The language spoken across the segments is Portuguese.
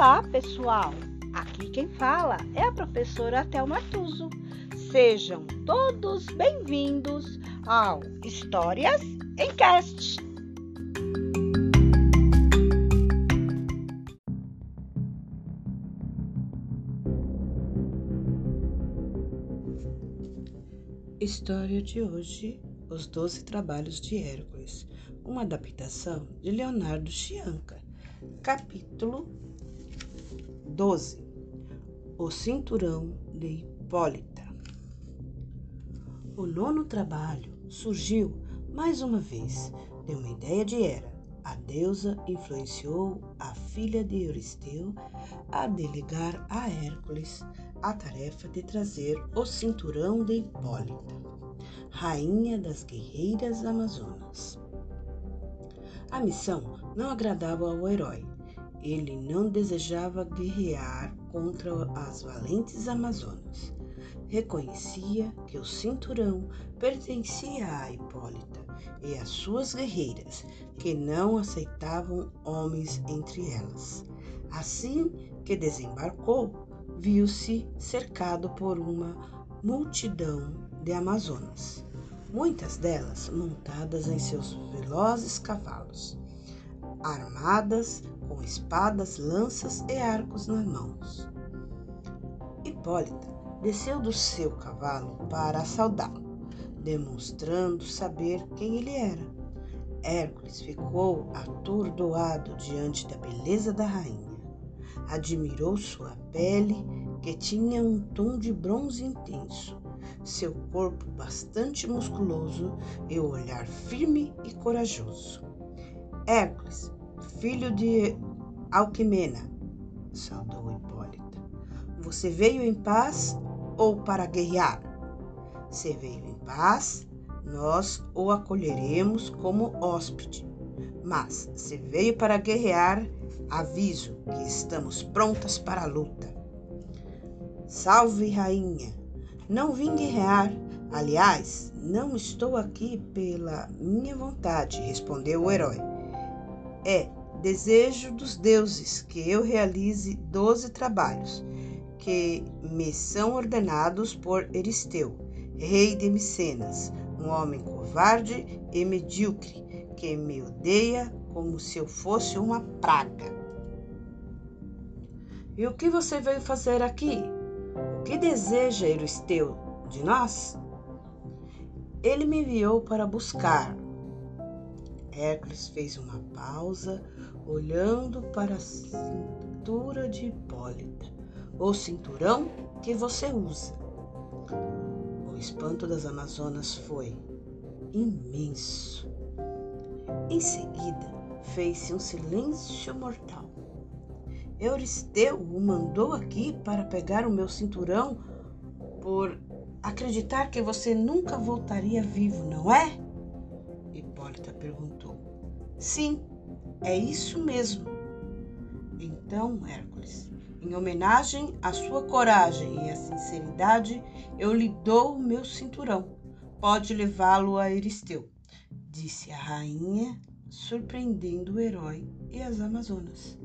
Olá, pessoal! Aqui quem fala é a professora Thelma Tuso. Sejam todos bem-vindos ao Histórias em Cast. História de hoje: Os Doze Trabalhos de Hércules, uma adaptação de Leonardo Chianca. Capítulo 12 O Cinturão de Hipólita. O nono trabalho surgiu mais uma vez de uma ideia de Hera. A deusa influenciou a filha de Euristeu a delegar a Hércules a tarefa de trazer o cinturão de Hipólita, rainha das guerreiras amazonas. A missão não agradava ao herói. Ele não desejava guerrear contra as valentes amazonas. Reconhecia que o cinturão pertencia a Hipólita e às suas guerreiras, que não aceitavam homens entre elas. Assim que desembarcou, viu-se cercado por uma multidão de amazonas, muitas delas montadas em seus velozes cavalos, armadas com espadas, lanças e arcos nas mãos. Hipólita desceu do seu cavalo para saudá-lo, demonstrando saber quem ele era. Hércules ficou atordoado diante da beleza da rainha Admirou sua pele, que tinha um tom de bronze intenso, seu corpo bastante musculoso e o olhar firme e corajoso. Hércules, filho de Alquimena, saudou Hipólita. Você veio em paz ou para guerrear? Se veio em paz, nós o acolheremos como hóspede. Mas se veio para guerrear, Aviso que estamos prontas para a luta. Salve, rainha! Não vim guerrear. Aliás, não estou aqui pela minha vontade, respondeu o herói. É desejo dos deuses que eu realize doze trabalhos que me são ordenados por Eristeu, rei de Micenas, um homem covarde e medíocre que me odeia como se eu fosse uma praga. E o que você veio fazer aqui? O que deseja Euristeu de nós? Ele me enviou para buscar. Hércules fez uma pausa, olhando para a cintura de Hipólita, o cinturão que você usa. O espanto das Amazonas foi imenso. Em seguida, fez-se um silêncio mortal. Euristeu o mandou aqui para pegar o meu cinturão por acreditar que você nunca voltaria vivo, não é? Hipólita perguntou. Sim, é isso mesmo. Então, Hércules, em homenagem à sua coragem e à sinceridade, eu lhe dou o meu cinturão. Pode levá-lo a Euristeu, disse a rainha, surpreendendo o herói e as Amazonas.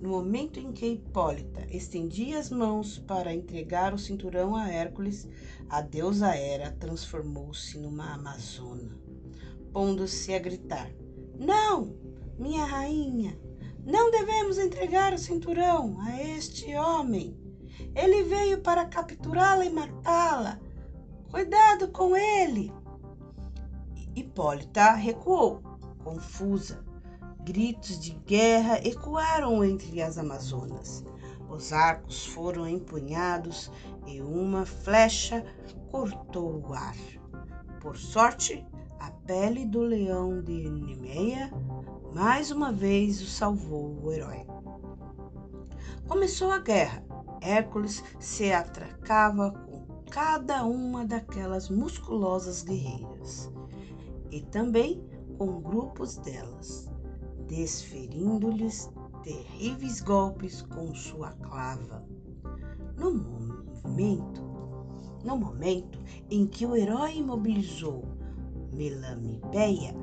No momento em que Hipólita estendia as mãos para entregar o cinturão a Hércules, a deusa Hera transformou-se numa amazona, pondo-se a gritar: Não, minha rainha, não devemos entregar o cinturão a este homem. Ele veio para capturá-la e matá-la. Cuidado com ele. Hipólita recuou, confusa, Gritos de guerra ecoaram entre as Amazonas. Os arcos foram empunhados e uma flecha cortou o ar. Por sorte, a pele do leão de Nemeia mais uma vez o salvou o herói. Começou a guerra. Hércules se atracava com cada uma daquelas musculosas guerreiras e também com grupos delas desferindo-lhes terríveis golpes com sua clava. No momento, no momento em que o herói imobilizou Melamipeia,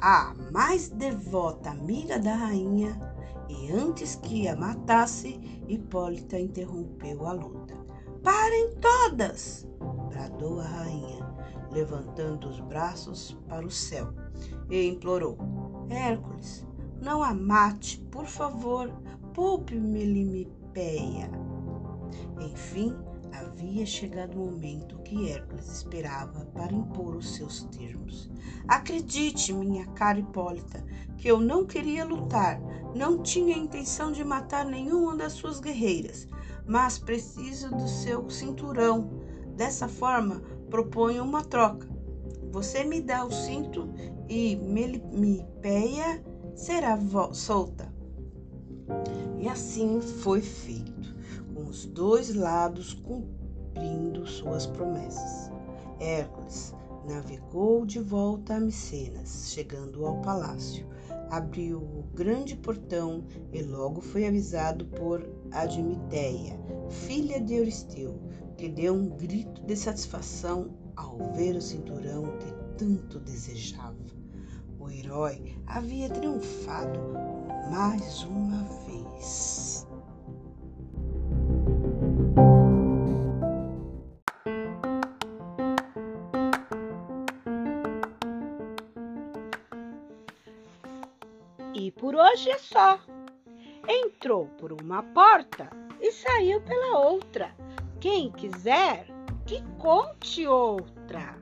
a mais devota amiga da rainha, E antes que a matasse, Hipólita interrompeu a luta. Parem todas! bradou a rainha, levantando os braços para o céu, e implorou: Hércules, não a mate, por favor, poupe-me Limipeia. Enfim, havia chegado o momento que Hércules esperava para impor os seus termos. Acredite, minha cara Hipólita, que eu não queria lutar, não tinha intenção de matar nenhuma das suas guerreiras, mas preciso do seu cinturão. Dessa forma, proponho uma troca. Você me dá o cinto e Melipeia será solta. E assim foi feito, os dois lados cumprindo suas promessas. Hércules navegou de volta a Micenas, chegando ao palácio. Abriu o grande portão e logo foi avisado por Admiteia, filha de Euristeu, que deu um grito de satisfação ao ver o cinturão que tanto desejava. O herói havia triunfado mais uma vez. Hoje é só. Entrou por uma porta e saiu pela outra. Quem quiser, que conte outra.